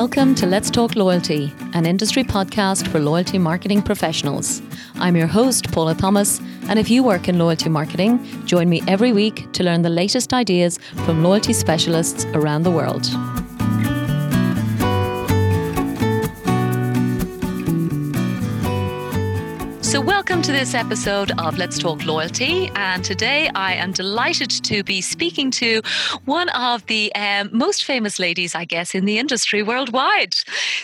Welcome to Let's Talk Loyalty, an industry podcast for loyalty marketing professionals. I'm your host, Paula Thomas, and if you work in loyalty marketing, join me every week to learn the latest ideas from loyalty specialists around the world. Welcome to this episode of Let's Talk Loyalty. And today I am delighted to be speaking to one of the um, most famous ladies, I guess, in the industry worldwide.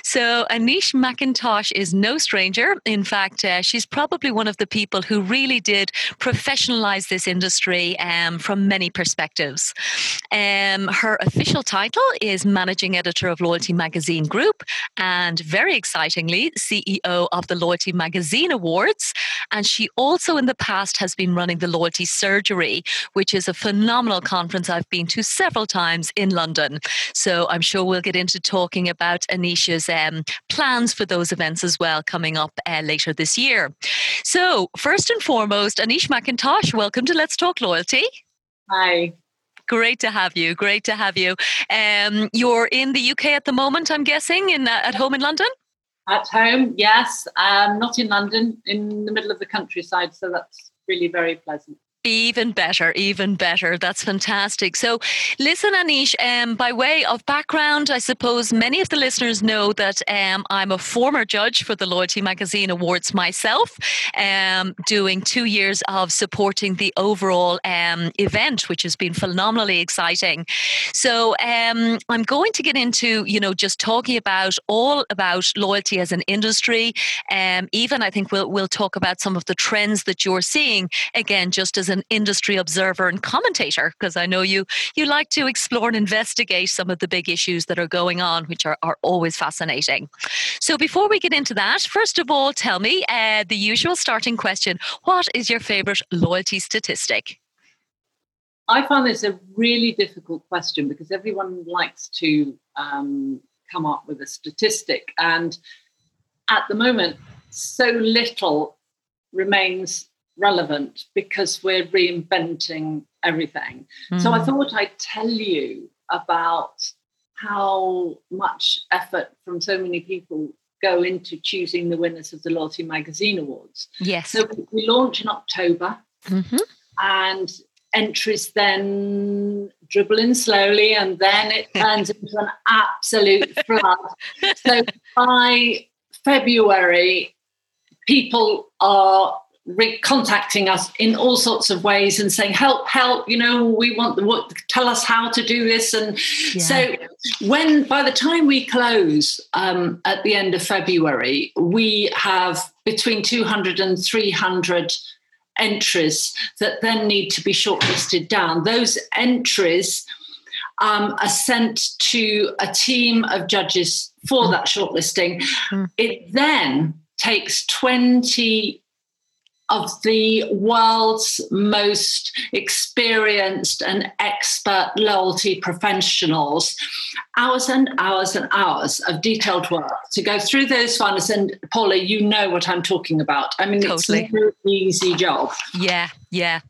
So, Anish McIntosh is no stranger. In fact, uh, she's probably one of the people who really did professionalize this industry um, from many perspectives. Um, her official title is Managing Editor of Loyalty Magazine Group and, very excitingly, CEO of the Loyalty Magazine Awards and she also in the past has been running the Loyalty Surgery, which is a phenomenal conference I've been to several times in London. So I'm sure we'll get into talking about Anisha's um, plans for those events as well coming up uh, later this year. So, first and foremost, Anish McIntosh, welcome to Let's Talk Loyalty. Hi. Great to have you. Great to have you. Um, you're in the UK at the moment, I'm guessing, in uh, at home in London. At home, yes. Um, not in London, in the middle of the countryside. So that's really very pleasant. Even better, even better. That's fantastic. So, listen, Anish, um, by way of background, I suppose many of the listeners know that um, I'm a former judge for the Loyalty Magazine Awards myself, um, doing two years of supporting the overall um, event, which has been phenomenally exciting. So, um, I'm going to get into, you know, just talking about all about loyalty as an industry. Um, even I think we'll we'll talk about some of the trends that you're seeing. Again, just as a an industry observer and commentator because I know you you like to explore and investigate some of the big issues that are going on, which are, are always fascinating. So before we get into that, first of all, tell me uh, the usual starting question: What is your favorite loyalty statistic? I find this a really difficult question because everyone likes to um, come up with a statistic, and at the moment, so little remains relevant because we're reinventing everything. Mm. So I hmm. thought I'd tell you about how much effort from so many people go into choosing the winners of the Loyalty Magazine Awards. Yes. So we launch in October mm-hmm. and entries then dribble in slowly and then it turns into an absolute flood. so by February, people are re- contacting us in all sorts of ways and saying, "Help, help! You know, we want the what? Tell us how to do this." And yeah. so, when by the time we close um, at the end of February, we have between 200 and 300 entries that then need to be shortlisted down. Those entries um, are sent to a team of judges for mm. that shortlisting. Mm. It then takes 20 of the world's most experienced and expert loyalty professionals, hours and hours and hours of detailed work to go through those finals. And Paula, you know what I'm talking about. I mean, totally. it's no easy job. Yeah, yeah.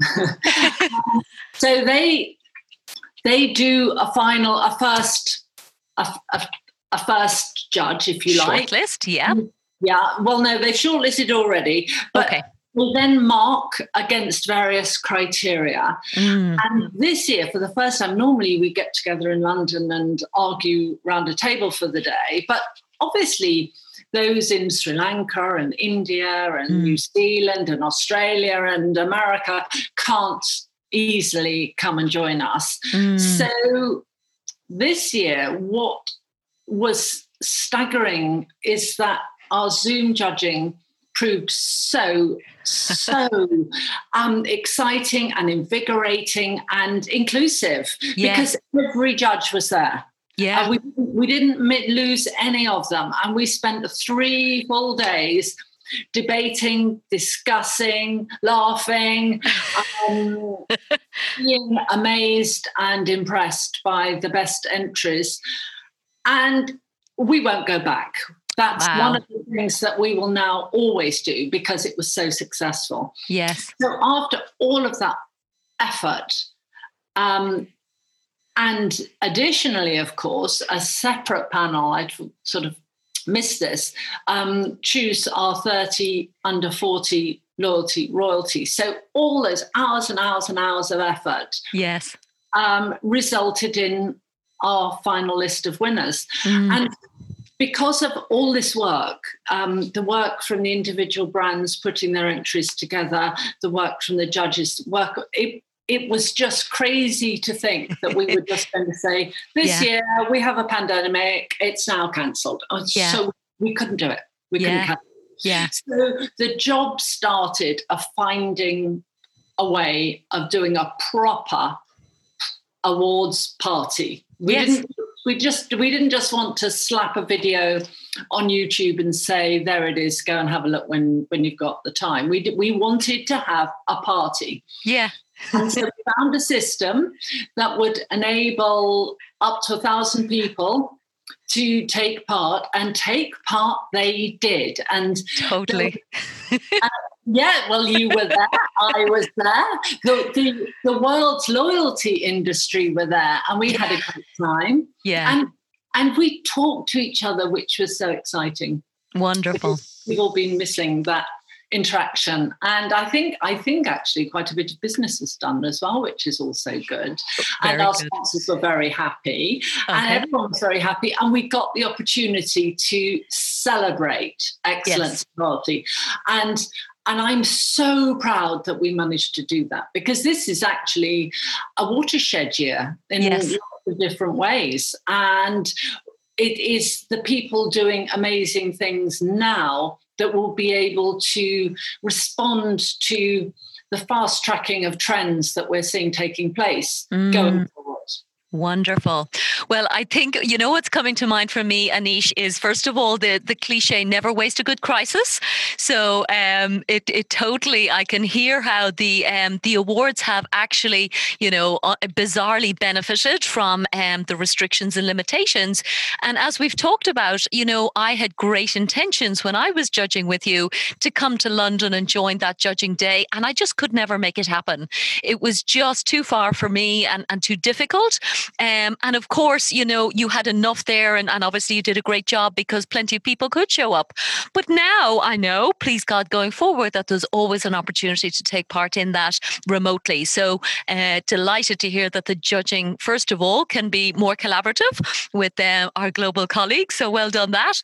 so they they do a final, a first, a, a, a first judge, if you like. Shortlist, yeah. Mm-hmm. Yeah, well, no, they've shortlisted already. But okay. We'll then mark against various criteria. Mm. And this year, for the first time, normally we get together in London and argue round a table for the day. But obviously, those in Sri Lanka and India and mm. New Zealand and Australia and America can't easily come and join us. Mm. So this year, what was staggering is that our Zoom judging proved so so um, exciting and invigorating and inclusive yeah. because every judge was there. Yeah. Uh, we, we didn't lose any of them. And we spent three full days debating discussing laughing um, being amazed and impressed by the best entries. And we won't go back that's wow. one of the things that we will now always do because it was so successful. Yes. So after all of that effort, um, and additionally, of course, a separate panel, I'd sort of missed this, um, choose our 30 under 40 loyalty royalty. So all those hours and hours and hours of effort. Yes. Um, resulted in our final list of winners. Mm. And because of all this work, um, the work from the individual brands putting their entries together, the work from the judges, work, it, it was just crazy to think that we were just going to say, this yeah. year we have a pandemic, it's now cancelled. Oh, yeah. So we couldn't do it. We yeah. couldn't cancel. Yeah. So the job started of finding a way of doing a proper awards party. We yes. didn't we just we didn't just want to slap a video on YouTube and say there it is go and have a look when when you've got the time. We did, we wanted to have a party. Yeah. And so we found a system that would enable up to a thousand people to take part and take part they did. And totally. uh, yeah well you were there. I was there. The, the, the world's loyalty industry were there and we had a great time. Yeah. And and we talked to each other which was so exciting. Wonderful. We've all been missing that interaction. And i think i think actually quite a bit of business is done as well which is also good. Very and our good. sponsors were very happy. Okay. and everyone was very happy. And we got the opportunity to celebrate excellence yes. quality and and I'm so proud that we managed to do that because this is actually a watershed year in yes. lots of different ways. And it is the people doing amazing things now that will be able to respond to the fast tracking of trends that we're seeing taking place mm. going forward. Wonderful. Well, I think you know what's coming to mind for me, Anish, is first of all the the cliche "never waste a good crisis." So um, it it totally I can hear how the um, the awards have actually you know uh, bizarrely benefited from um, the restrictions and limitations. And as we've talked about, you know, I had great intentions when I was judging with you to come to London and join that judging day, and I just could never make it happen. It was just too far for me and and too difficult. Um, and of course, you know, you had enough there, and, and obviously you did a great job because plenty of people could show up. But now I know, please God, going forward, that there's always an opportunity to take part in that remotely. So uh, delighted to hear that the judging, first of all, can be more collaborative with uh, our global colleagues. So well done that.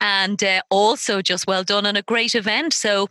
And uh, also just well done on a great event. So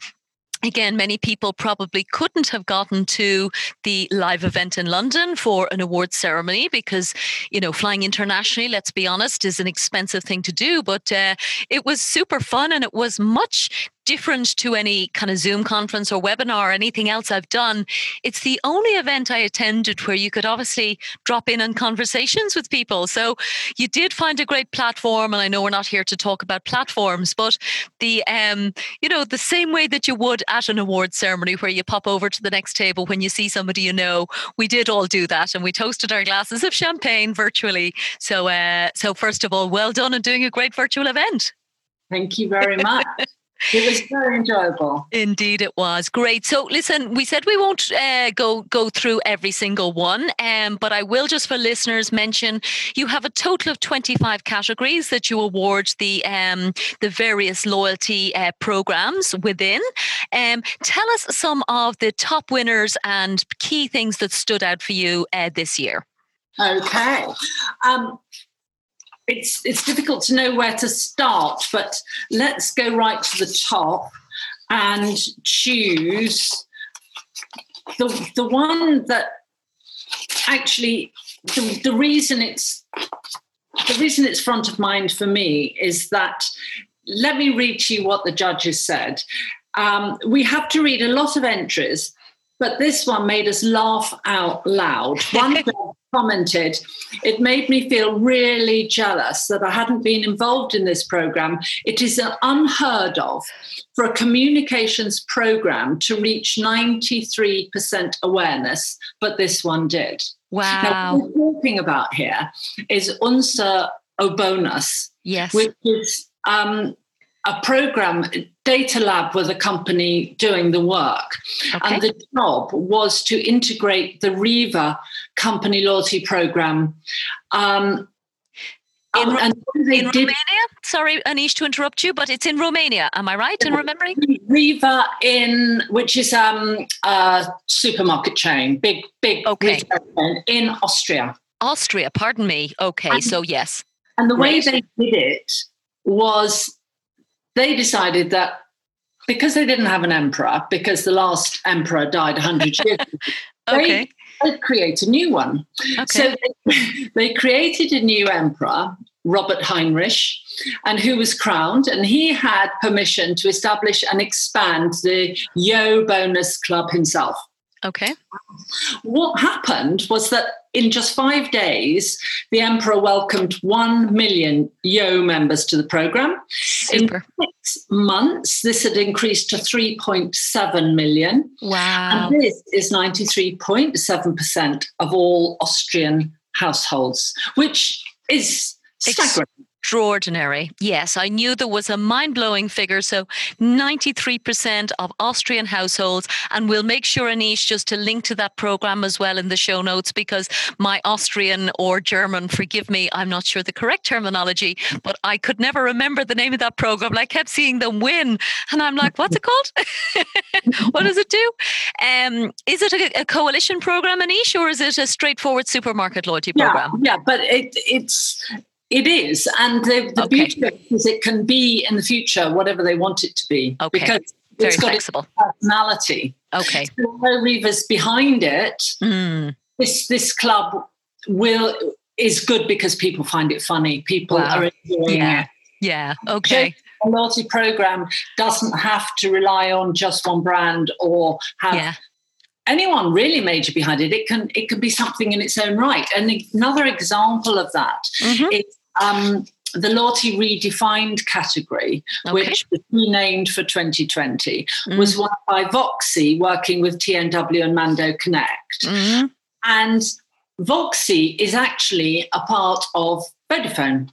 Again, many people probably couldn't have gotten to the live event in London for an awards ceremony because, you know, flying internationally, let's be honest, is an expensive thing to do. But uh, it was super fun and it was much different to any kind of Zoom conference or webinar or anything else I've done. It's the only event I attended where you could obviously drop in on conversations with people. So you did find a great platform, and I know we're not here to talk about platforms, but the um, you know, the same way that you would at an award ceremony where you pop over to the next table when you see somebody you know, we did all do that, and we toasted our glasses of champagne virtually. So, uh, so first of all, well done on doing a great virtual event. Thank you very much. It was very enjoyable. Indeed, it was great. So, listen, we said we won't uh, go go through every single one, um, but I will just for listeners mention you have a total of twenty five categories that you award the um, the various loyalty uh, programs within. Um, tell us some of the top winners and key things that stood out for you uh, this year. Okay. Um, it's it's difficult to know where to start, but let's go right to the top and choose the the one that actually the, the reason it's the reason it's front of mind for me is that let me read to you what the judges said. Um, we have to read a lot of entries, but this one made us laugh out loud. One commented, it made me feel really jealous that I hadn't been involved in this program. It is unheard of for a communications program to reach 93% awareness, but this one did. Wow. Now, what we're talking about here is UNSA Obonus, yes. which is um, a program, Data Lab were the company doing the work. Okay. And the job was to integrate the REWE company loyalty program. Um, in, and in did, Romania? Sorry, Anish, to interrupt you, but it's in Romania. Am I right in remembering? REWE in, which is um, a supermarket chain, big, big okay. chain in Austria. Austria, pardon me. Okay, and, so yes. And the way right. they did it was they decided that because they didn't have an emperor, because the last emperor died 100 years ago, okay. they, would create a new one. Okay. So they, they created a new emperor, Robert Heinrich, and who was crowned, and he had permission to establish and expand the jö Bonus Club himself. Okay. What happened was that in just five days, the emperor welcomed 1 million jö members to the program. Super. In six months, this had increased to 3.7 million. Wow. And this is 93.7% of all Austrian households, which is staggering extraordinary. Yes, I knew there was a mind blowing figure. So 93% of Austrian households, and we'll make sure, Anish, just to link to that program as well in the show notes because my Austrian or German, forgive me, I'm not sure the correct terminology, but I could never remember the name of that program. I kept seeing them win, and I'm like, what's it called? what does it do? Um, is it a, a, coalition program, Anish, or is it a straightforward supermarket loyalty program? Yeah, yeah but it, it's it is, and the, the okay. beauty of it is it can be in the future whatever they want it to be. Okay. Because Very it's got flexible. its personality. Okay. So REWE's behind it. Mm. This this club will is good because people find it funny. People wow. are enjoying yeah. it. Yeah. Okay. A loyalty program doesn't have to rely on just one brand or have yeah anyone really major behind it. It can it can be something in its own right. And another example of that mm-hmm. is um, the Loyalty Redefined category, okay. which was renamed for 2020, mm. was won by VOXI, working with TNW and Mando Connect. Mm. And VOXI is actually a part of Vodafone.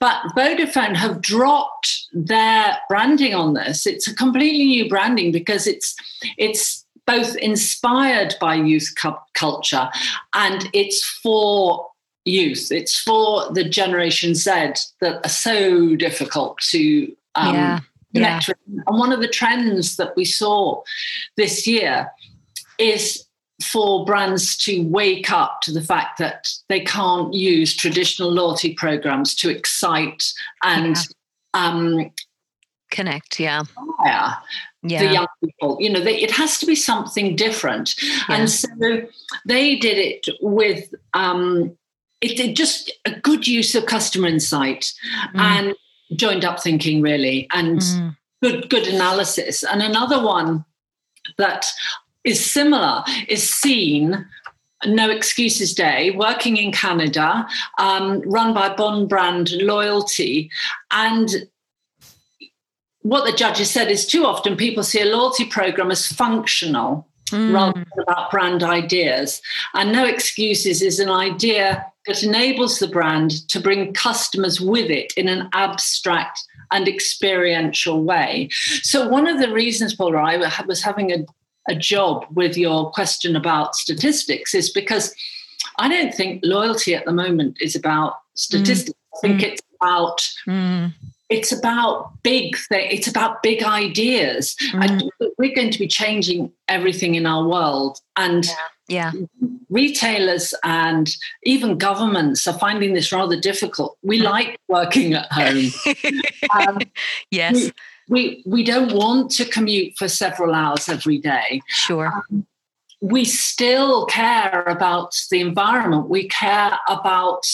But Vodafone have dropped their branding on this. It's a completely new branding because it's it's both inspired by youth cu- culture and it's for youth. It's for the Generation Z that are so difficult to um, yeah. connect yeah. with. And one of the trends that we saw this year is for brands to wake up to the fact that they can't use traditional loyalty programs to excite and yeah. um, connect. Yeah. Yeah. Yeah. the young people. You know, they, it has to be something different. Yeah. And so they did it with um, it, just a good use of customer insight mm. and joined up thinking really and mm. good good analysis and another one that is similar is seen no Excuses Day, working in Canada, um, run by Bond Brand Loyalty. And what the judges said is too often people see a loyalty program as functional mm. rather than about brand ideas. And No Excuses is an idea that enables the brand to bring customers with it in an abstract and experiential way. So, one of the reasons, Paul, I was having a, a job with your question about statistics is because I don't think loyalty at the moment is about statistics. Mm. I think mm. it's about mm. it's about big th- it's about big ideas. Mm. we're going to be changing everything in our world, and yeah yeah. Retailers and even governments are finding this rather difficult. We like working at home. um, yes. We, we, we don't want to commute for several hours every day. Sure. Um, we still care about the environment. We care about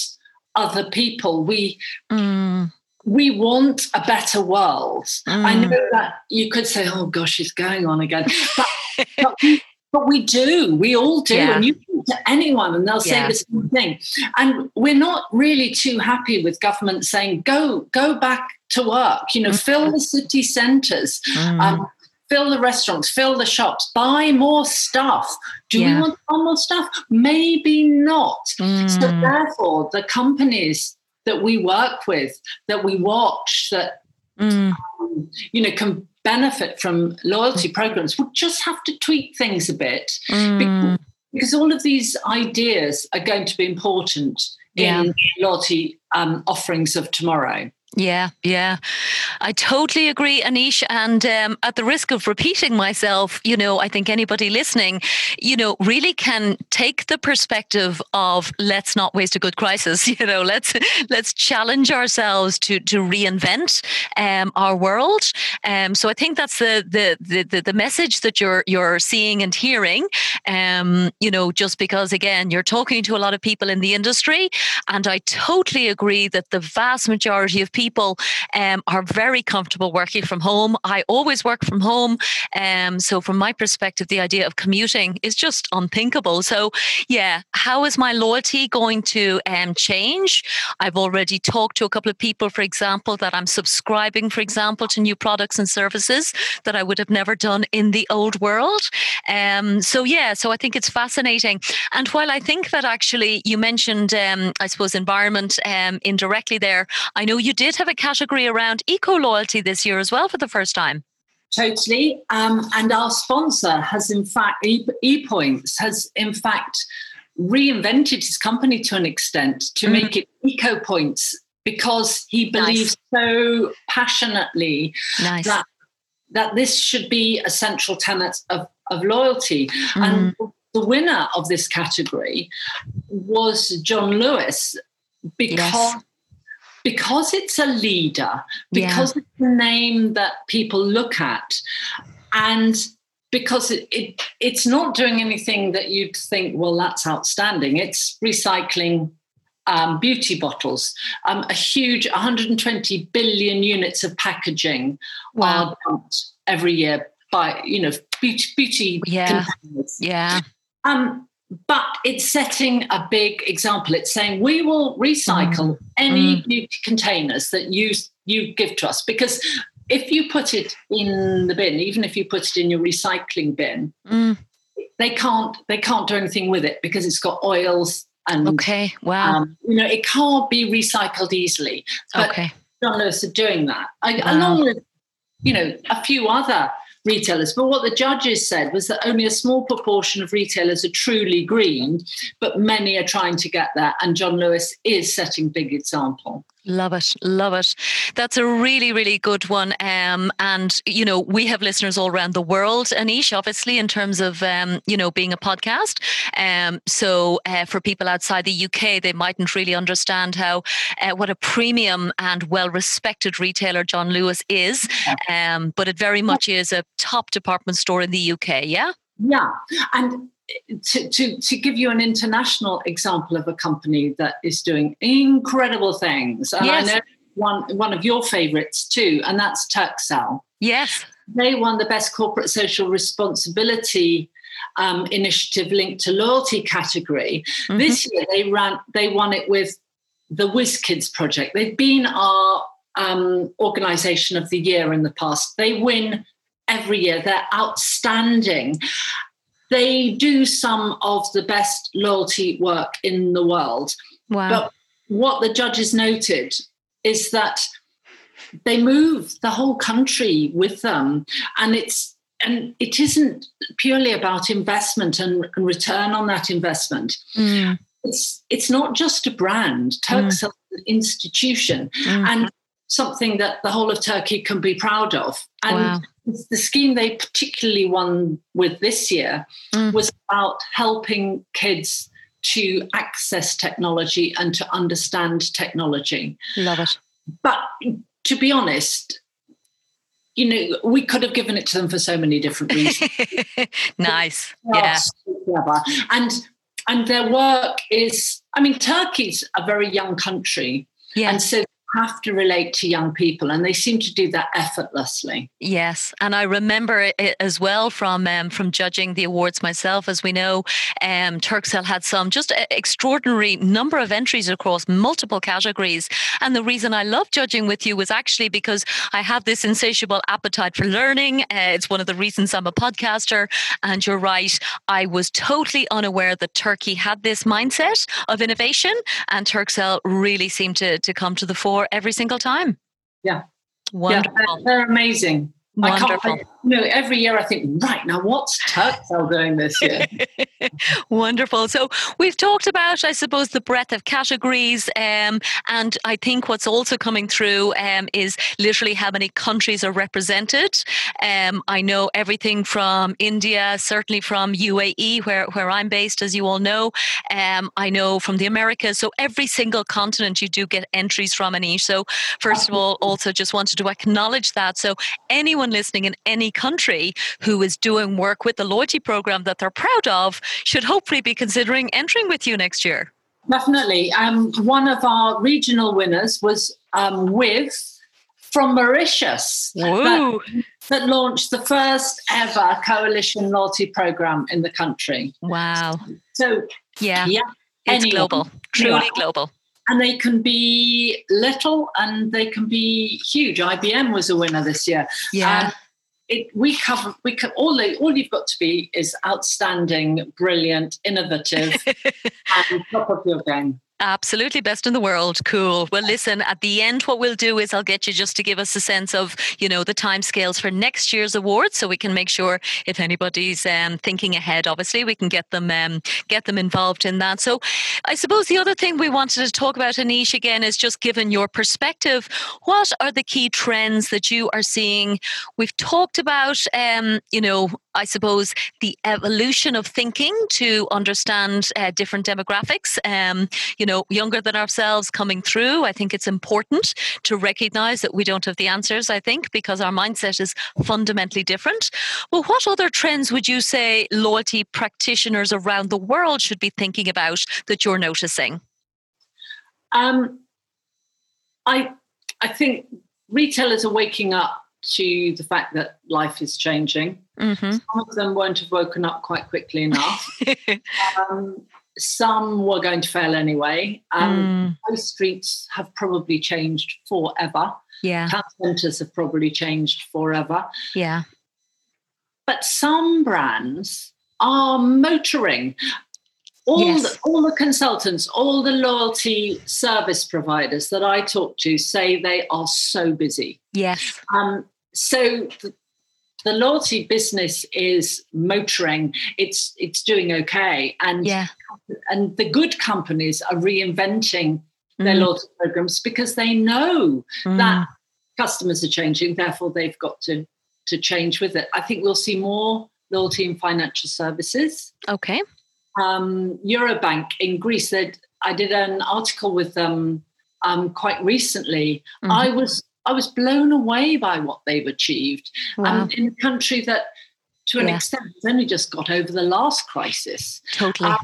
other people. We mm. we want a better world. Mm. I know that you could say, "Oh gosh, it's going on again," but, but we, but we do. We all do. Yeah. And you talk to anyone and they'll say yeah. the same thing. And we're not really too happy with government saying, go, go back to work, you know, mm-hmm. fill the city centres. Mm. Um, fill the restaurants, fill the shops, buy more stuff. Do yeah. we want more stuff? Maybe not. Mm. So therefore, the companies that we work with, that we watch, that mm. um, you know, can benefit from loyalty programs will just have to tweak things a bit mm. because, because, all of these ideas are going to be important yeah. in loyalty um, offerings of tomorrow. Yeah, yeah. I totally agree, Anish. And um, at the risk of repeating myself, you know, I think anybody listening, you know, really can take the perspective of let's not waste a good crisis. You know, let's let's challenge ourselves to to reinvent um, our world. Um, so I think that's the, the the the message that you're you're seeing and hearing. Um, you know, just because again you're talking to a lot of people in the industry, and I totally agree that the vast majority of people people um, are very comfortable working from home. I always work from home. Um, so, from my perspective, the idea of commuting is just unthinkable. So, yeah, how is my loyalty going to um, change? I've already talked to a couple of people, for example, that I'm subscribing, for example, to new products and services that I would have never done in the old world. Um, so, yeah, so I think it's fascinating. And while I think that actually you mentioned, um, I suppose, environment um, indirectly there, I know you did have a category around eco loyalty this year as well for the first time. Totally. Um, and our sponsor has, in fact, ePoints has, in fact, reinvented his company to an extent to mm. make it Eco Points because he believes nice. so passionately nice. that that this should be a central tenet of, of loyalty. Mm. And the winner of this category was John Lewis because yes because it's a leader, because yeah. it's a name that people look at, and because it, it, it's not doing anything that you'd think, well, that's outstanding. It's recycling um, beauty bottles, um, a huge 120 billion units of packaging wow. are dumped every year by you know beauty beauty yeah yeah. Um, but it's setting a big example. It's saying we will recycle mm. any mm. beauty containers that you you give to us because if you put it in the bin, even if you put it in your recycling bin, mm. they can't they can't do anything with it because it's got oils and okay, wow, um, you know it can't be recycled easily. But okay, John Lewis are doing that I, wow. along with you know a few other retailers. But what the judges said was that only a small proportion of retailers are truly green, but many are trying to get there. And John Lewis is setting big example. Love it. Love it. That's a really, really good one. Um, and, you know, we have listeners all around the world, Anish, obviously, in terms of, um, you know, being a podcast. Um, so uh, for people outside the UK, they mightn't really understand how, uh, what a premium and well respected retailer John Lewis is. Um, but it very much is a top department store in the UK. Yeah. Yeah. And to, to, to give you an international example of a company that is doing incredible things, and yes. I know one, one of your favorites too, and that's Turkcell. Yes. They won the Best Corporate Social Responsibility um, initiative linked to loyalty category. Mm-hmm. This year they ran they won it with the WizKids project. They've been our um, organization of the year in the past. They win every year. They're outstanding they do some of the best loyalty work in the world. Wow. But what the judges noted is that they move the whole country with them. And it's and it isn't purely about investment and, and return on that investment. Mm. It's it's not just a brand. Turkcell mm. an institution mm. and something that the whole of Turkey can be proud of. And wow the scheme they particularly won with this year mm. was about helping kids to access technology and to understand technology. Love it. But to be honest, you know, we could have given it to them for so many different reasons. nice. Yeah. And and their work is, I mean, Turkey's a very young country. Yeah. And so have to relate to young people and they seem to do that effortlessly. Yes and i remember it as well from um, from judging the awards myself. As we know um, turkcell had some just extraordinary number of entries across multiple categories. And the reason i love judging with you was actually because i have this insatiable appetite for learning. Uh, it's one of the reasons i'm a podcaster. And you're right i was totally unaware that turkey had this mindset of innovation and turkcell really seemed to, to come to the fore every single time. Yeah. Wonderful. Yeah, they're, they're amazing. Wonderful. I can't, you know, every year I think, right now, what's Turkcell doing this year? Wonderful. So we've talked about, I suppose, the breadth of categories, um, and I think what's also coming through um, is literally how many countries are represented. Um, I know everything from India, certainly from UAE, where where I'm based, as you all know. Um, I know from the Americas. So every single continent, you do get entries from Anish. So first of all, also just wanted to acknowledge that. So anyone listening in any country who is doing work with the loyalty program that they're proud of should hopefully be considering entering with you next year. Definitely. Um, one of our regional winners was um, with from Mauritius that, that, launched the first ever coalition loyalty program in the country. Wow. So, yeah, yeah it's anyone, global, truly global. And they can be little and they can be huge. IBM was a winner this year. Yeah. Um, it, we cover we can all all you've got to be is outstanding, brilliant, innovative, and top of your game. Absolutely, best in the world. Cool. Well, listen, at the end, what we'll do is I'll get you just to give us a sense of, you know, the timescales for next year's awards, so we can make sure if anybody's um, thinking ahead, obviously, we can get them um, get them involved in that. So, I suppose the other thing we wanted to talk about, Anish, again, is just given your perspective, what are the key trends that you are seeing? We've talked about, um, you know, I suppose the evolution of thinking to understand uh, different demographics. Um, you know, younger than ourselves coming through. I think it's important to recognize that we don't have the answers. I think because our mindset is fundamentally different. Well, what other trends would you say loyalty practitioners around the world should be thinking about that you're noticing? Um, I I think retailers are waking up to the fact that life is changing. Mm-hmm. Some of them won't have woken up quite quickly enough. um, some were going to fail anyway. Um, mm. streets have probably changed forever. Yeah. Town centres have probably changed forever. Yeah. But some brands are motoring. All, yes. the, all the consultants, all the loyalty service providers that I talk to say they are so busy. Yes. Um, so the, the loyalty business is motoring. It's it's doing okay, and yeah. and the good companies are reinventing mm. their loyalty programs because they know mm. that customers are changing. Therefore, they've got to to change with it. I think we'll see more loyalty in financial services. Okay. Um, Eurobank in Greece. That I did an article with them um, quite recently. Mm-hmm. I was I was blown away by what they've achieved. Wow. Um, in a country that, to an yeah. extent, has only just got over the last crisis. Totally. Um,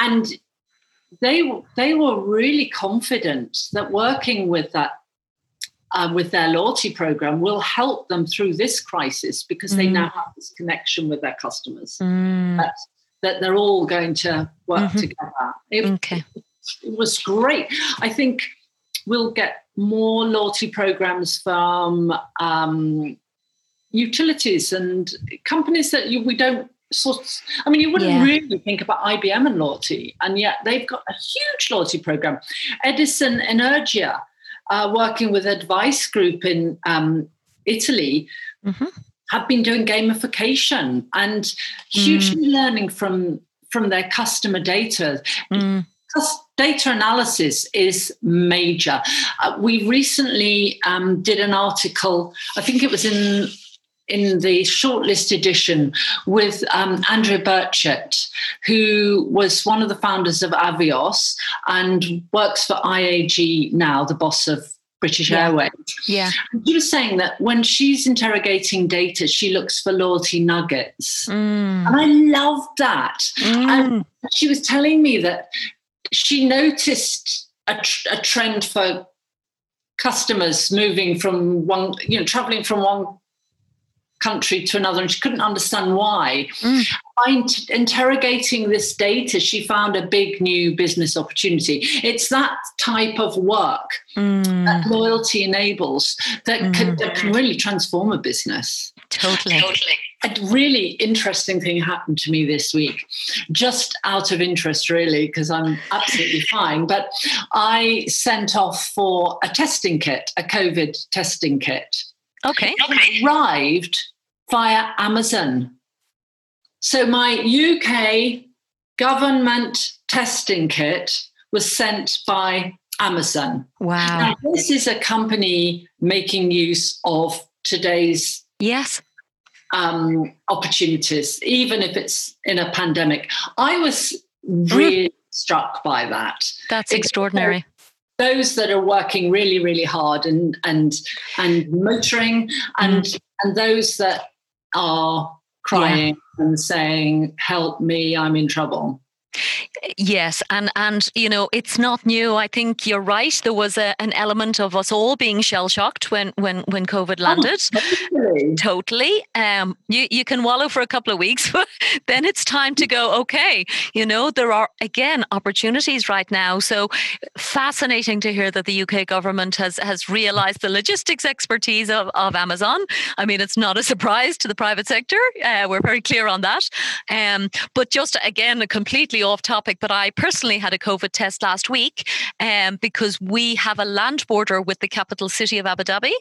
and they they were really confident that working with that um, with their loyalty program will help them through this crisis because mm. they now have this connection with their customers mm. that, that they're all going to work mm-hmm. together. It, okay. it was great. I think we'll get more loyalty programs from um, utilities and companies that you, we don't sort of, I mean, you wouldn't yeah. really think about IBM and loyalty, and yet they've got a huge loyalty program. Edison Energia, uh, working with Advice Group in um, Italy, mm-hmm. have been doing gamification and hugely mm. learning from from their customer data. Mm data analysis is major. Uh, we recently um, did an article, I think it was in in the shortlist edition with um, Andrea Burchett, who was one of the founders of Avios and works for IAG now, the boss of British yeah. Airways. Yeah. She was saying that when she's interrogating data, she looks for loyalty nuggets. Mm. And I love that. Mm. And she was telling me that she noticed a, tr- a trend for customers moving from one, you know, traveling from one country to another, and she couldn't understand why. Mm. By int- interrogating this data, she found a big new business opportunity. It's that type of work mm. that loyalty enables that, mm. can, that can really transform a business. Totally. Totally. A really interesting thing happened to me this week, just out of interest, really, because I'm absolutely fine. But I sent off for a testing kit, a COVID testing kit. Okay. It arrived via Amazon. So my UK government testing kit was sent by Amazon. Wow. Now, this is a company making use of today's yes um, opportunities, even if it's in a pandemic. I was really mm. struck by that. That's extraordinary. Those that are working really, really hard and and and motoring, and mm. and those that are crying yeah. and saying, "Help me! I'm in trouble." Yes, and and you know it's not new. I think you're right. There was a, an element of us all being shell shocked when when when COVID oh, landed. Oh, totally. totally. Um, you you can wallow for a couple of weeks, but then it's time to go. Okay, you know there are again opportunities right now. So fascinating to hear that the UK government has has realised the logistics expertise of, of Amazon. I mean, it's not a surprise to the private sector. Uh, we're very clear on that. Um, but just again, a completely off topic, but I personally had a COVID test last week um, because we have a land border with the capital city of Abu Dhabi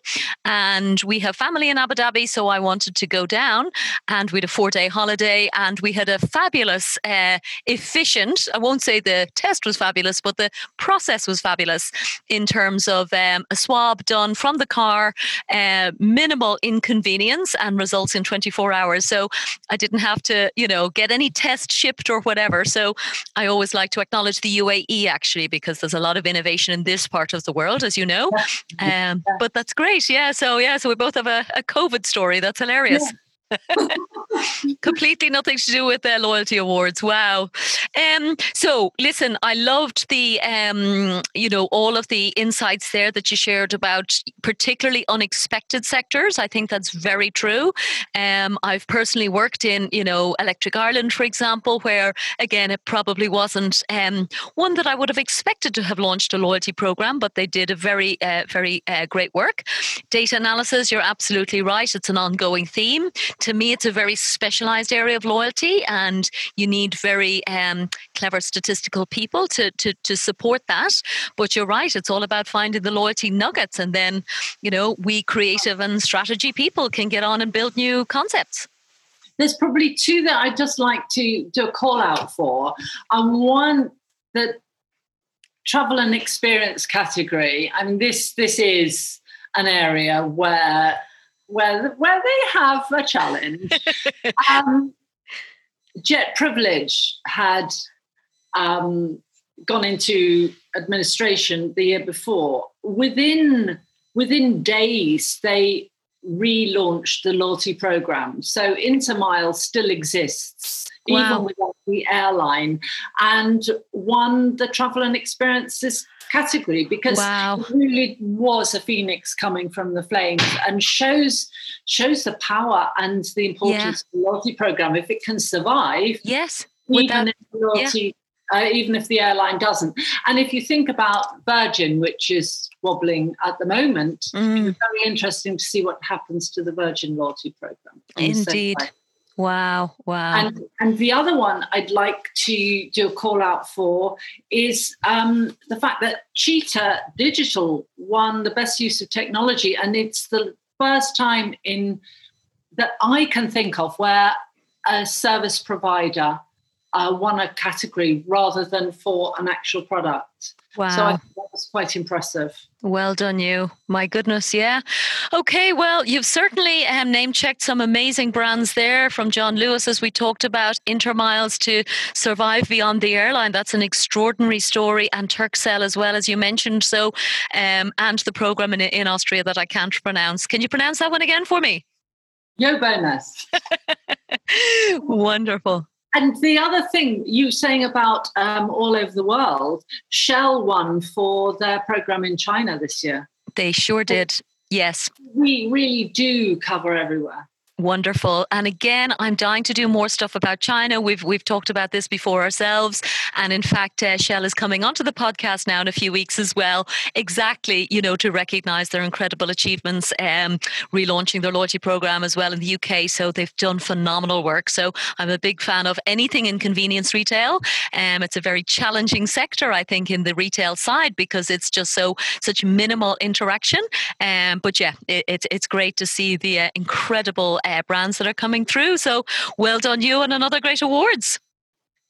and we have family in Abu Dhabi. So I wanted to go down and we had a four day holiday and we had a fabulous, uh, efficient, I won't say the test was fabulous, but the process was fabulous in terms of um, a swab done from the car, uh, minimal inconvenience and results in 24 hours. So I didn't have to, you know, get any test shipped or whatever. So I always like to acknowledge the UAE actually, because there's a lot of innovation in this part of the world, as you know. Um, but that's great. Yeah. So, yeah. So we both have a, a COVID story. That's hilarious. Yeah. Completely nothing to do with their loyalty awards. Wow. Um, so listen, I loved the um, you know, all of the insights there that you shared about particularly unexpected sectors. I think that's very true. Um, I've personally worked in, you know, Electric Ireland, for example, where again it probably wasn't um, one that I would have expected to have launched a loyalty program, but they did a very, uh, very uh, great work. Data analysis, you're absolutely right. It's an ongoing theme to me, it's a very specialized area of loyalty, and you need very um, clever statistical people to, to, to support that. But you're right, it's all about finding the loyalty nuggets, and then, you know, we creative and strategy people can get on and build new concepts there's probably two that I'd just like to do a call out for. Um, one that travel and experience category. I mean, this this is an area where where where they have a challenge. um, Jet Privilege had um, gone into administration the year before. Within within days, they relaunched the loyalty program. So Intermile still exists, wow. even without the airline, and won the travel and experiences category because wow. it really was a phoenix coming from the flames and shows shows the power and the importance yeah. of the loyalty program if it can survive. Yes. Even if loyalty uh, even if the airline doesn't. And if you think about Virgin, which is wobbling at the moment, mm. it's very interesting to see what happens to the Virgin loyalty program. Indeed. Wow, wow. And and the other one I'd like to do a call out for is um, the fact that Cheetah Digital won the best use of technology, and it's the first time in that I can think of where a service provider uh, won a category rather than for an actual product. Wow. So I that was quite impressive. Well done, you. My goodness, yeah. Okay, well, you've certainly um, name checked some amazing brands there from John Lewis, as we talked about, Intermiles to Survive Beyond the Airline. That's an extraordinary story, and Turkcell as well, as you mentioned. So, um, and the program in, in Austria that I can't pronounce. Can you pronounce that one again for me? jö bonus. Wonderful. And the other thing you saying about um, all over the world, Shell won for their program in China this year. They sure did. Yes. We really do cover everywhere. Wonderful. And again, I'm dying to do more stuff about China. We've we've talked about this before ourselves, and in fact, uh, Shell is coming onto the podcast now in a few weeks as well. Exactly, you know, to recognise their incredible achievements, um, relaunching their loyalty program as well in the UK. So they've done phenomenal work. So I'm a big fan of anything in convenience retail. Um, it's a very challenging sector, I think, in the retail side because it's just so such minimal interaction. Um, but yeah, it, it's it's great to see the uh, incredible uh, brands that are coming through. So well done, you, and another great awards.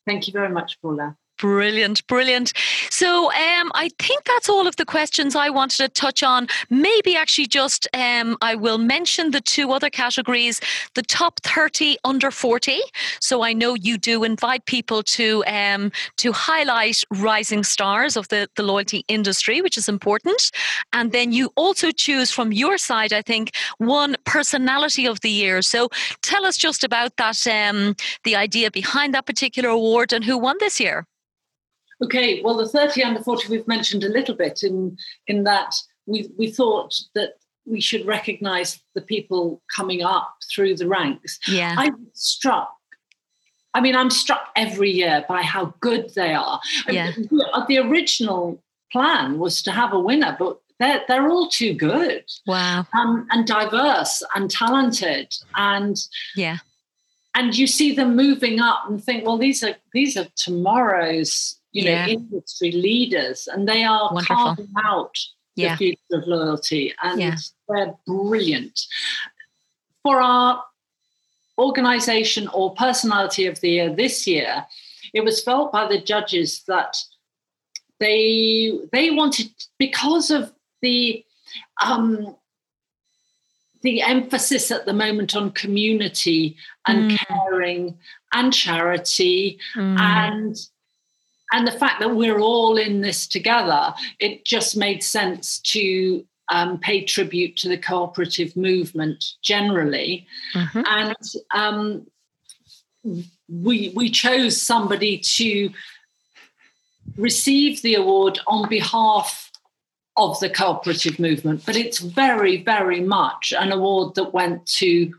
Thank you very much, Paula. Brilliant, brilliant. So um, I think that's all of the questions I wanted to touch on. Maybe actually just um, I will mention the two other categories, the top 30 under 40. So I know you do invite people to um, to highlight rising stars of the, the loyalty industry, which is important. And then you also choose from your side, I think, one personality of the year. So tell us just about that, um, the idea behind that particular award and who won this year. Okay, well, the 30 under 40 we've mentioned a little bit in, in that we, we thought that we should recognize the people coming up through the ranks. Yeah. I'm struck. I mean, I'm struck every year by how good they are. Yeah. The original plan was to have a winner, but they're, they're all too good. Wow. Um, and diverse and talented. And yeah. And you see them moving up and think, well, these are these are tomorrow's you yeah. know, industry leaders, and they are Wonderful. carving out the yeah. future of loyalty, and yeah. they're brilliant. For our organization or personality of the year this year, it was felt by the judges that they they wanted because of the um, the emphasis at the moment on community and mm. caring and charity mm. and and the fact that we're all in this together, it just made sense to um, pay tribute to the cooperative movement generally. Mm-hmm. And um, we, we chose somebody to receive the award on behalf of the cooperative movement, but it's very, very much an award that went to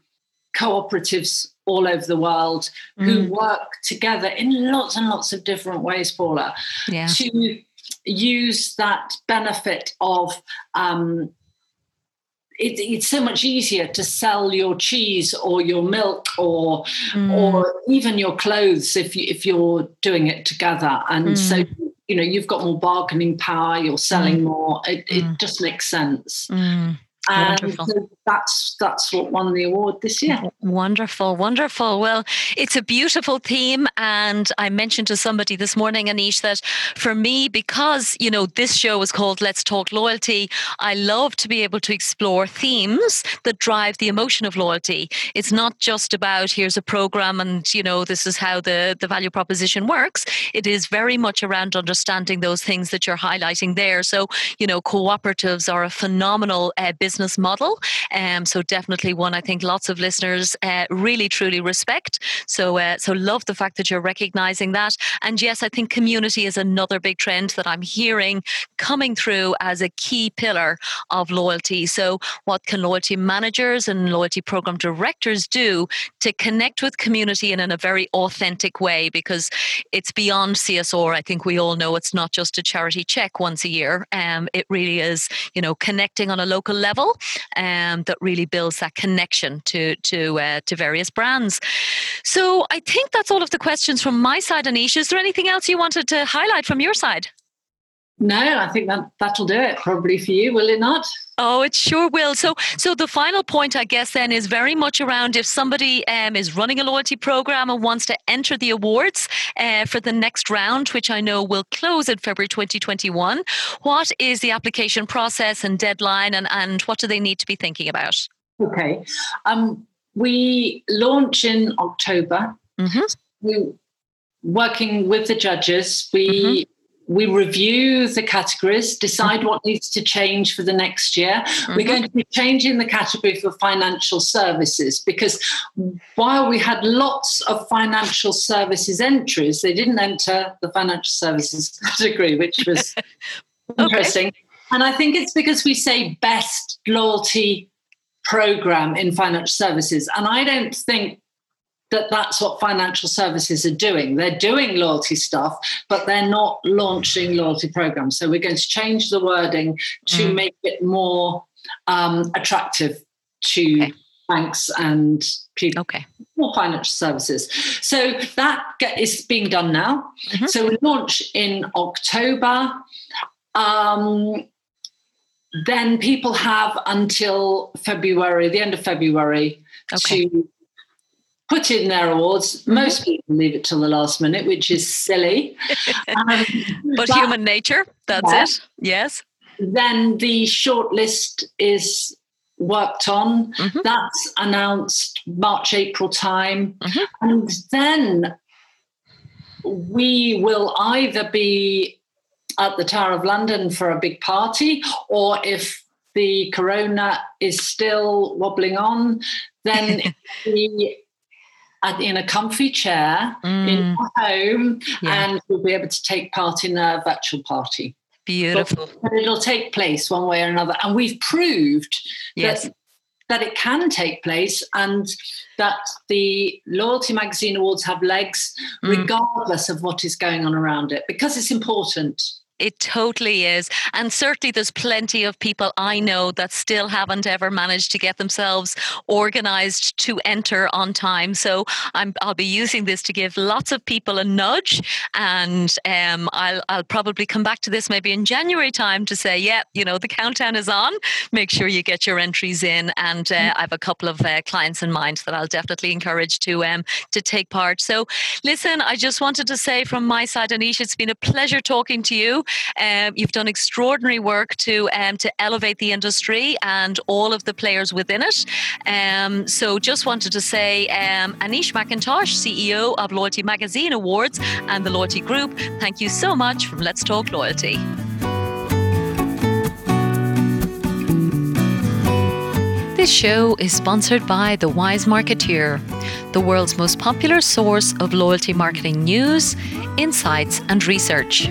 cooperatives all over the world mm. who work together in lots and lots of different ways, Paula, yeah. to use that benefit of. Um, it, it's so much easier to sell your cheese or your milk or mm. or even your clothes if you if you're doing it together and mm. so you know you've got more bargaining power you're selling mm. more it, it mm. just makes sense and so that's that's what won the award this year. Wonderful, wonderful. Well, it's a beautiful theme, and I mentioned to somebody this morning, Anish, that for me, because you know this show is called Let's Talk Loyalty, I love to be able to explore themes that drive the emotion of loyalty. It's not just about here's a program and you know this is how the the value proposition works. It is very much around understanding those things that you're highlighting there. So you know, cooperatives are a phenomenal uh, business model. Um, so definitely one I think lots of listeners uh, really truly respect. So uh, so love the fact that you're recognizing that. And yes, I think community is another big trend that I'm hearing coming through as a key pillar of loyalty. So what can loyalty managers and loyalty program directors do to connect with community and in a very authentic way? Because it's beyond CSR. I think we all know it's not just a charity check once a year. Um, it really is, you know, connecting on a local level. Um, that really builds that connection to to uh, to various brands. So I think that's all of the questions from my side, Anish. Is there anything else you wanted to highlight from your side? No, I think that that'll do it probably for you, will it not? Oh, it sure will. So, so the final point, I guess, then is very much around if somebody um, is running a loyalty program and wants to enter the awards uh, for the next round, which I know will close in February 2021. What is the application process and deadline, and and what do they need to be thinking about? Okay, um, we launch in October. Mm-hmm. We working with the judges. We mm-hmm we review the categories, decide mm-hmm. what needs to change for the next year. Mm-hmm. We're going to be changing the category for financial services because while we had lots of financial services entries, they didn't enter the financial services category, which was okay. interesting. And I think it's because we say best loyalty program in financial services. And I don't think that that's what financial services are doing. They're doing loyalty stuff, but they're not launching loyalty programs. So we're going to change the wording to mm. make it more um, attractive to okay. banks and people. Okay. More financial services. So that is being done now. Mm-hmm. So we launch in October. Um, then people have until February, the end of February, okay. to put in their awards. Mm-hmm. Most people leave it till the last minute, which is silly. um, but, but, human nature, that's yeah. it. Yes. Then the shortlist is worked on. Mm-hmm. That's announced March, April time. Mm-hmm. And then we will either be at the Tower of London for a big party, or if the corona is still wobbling on, then we in a comfy chair mm. in home yeah. and we'll be able to take part in a virtual party. Beautiful. But it'll take place one way or another. And we've proved yes. that that it can take place and that the Loyalty Magazine Awards have legs mm. regardless of what is going on around it because it's important. It totally is. And certainly there's plenty of people I know that still haven't ever managed to get themselves organized to enter on time. So i will be using this to give lots of people a nudge. And um, I'll, I'll probably come back to this maybe in January time to say, yeah, you know, the countdown is on. Make sure you get your entries in. And uh, I have a couple of uh, clients in mind that I'll definitely encourage to, um, to take part. So listen, I just wanted to say from my side, Anish, it's been a pleasure talking to you. Um, you've done extraordinary work to um, to elevate the industry and all of the players within it. Um, so, just wanted to say, um, Anish McIntosh, CEO of Loyalty Magazine Awards and the Loyalty Group, thank you so much from Let's Talk Loyalty. This show is sponsored by The Wise Marketeer, the world's most popular source of loyalty marketing news, insights, and research.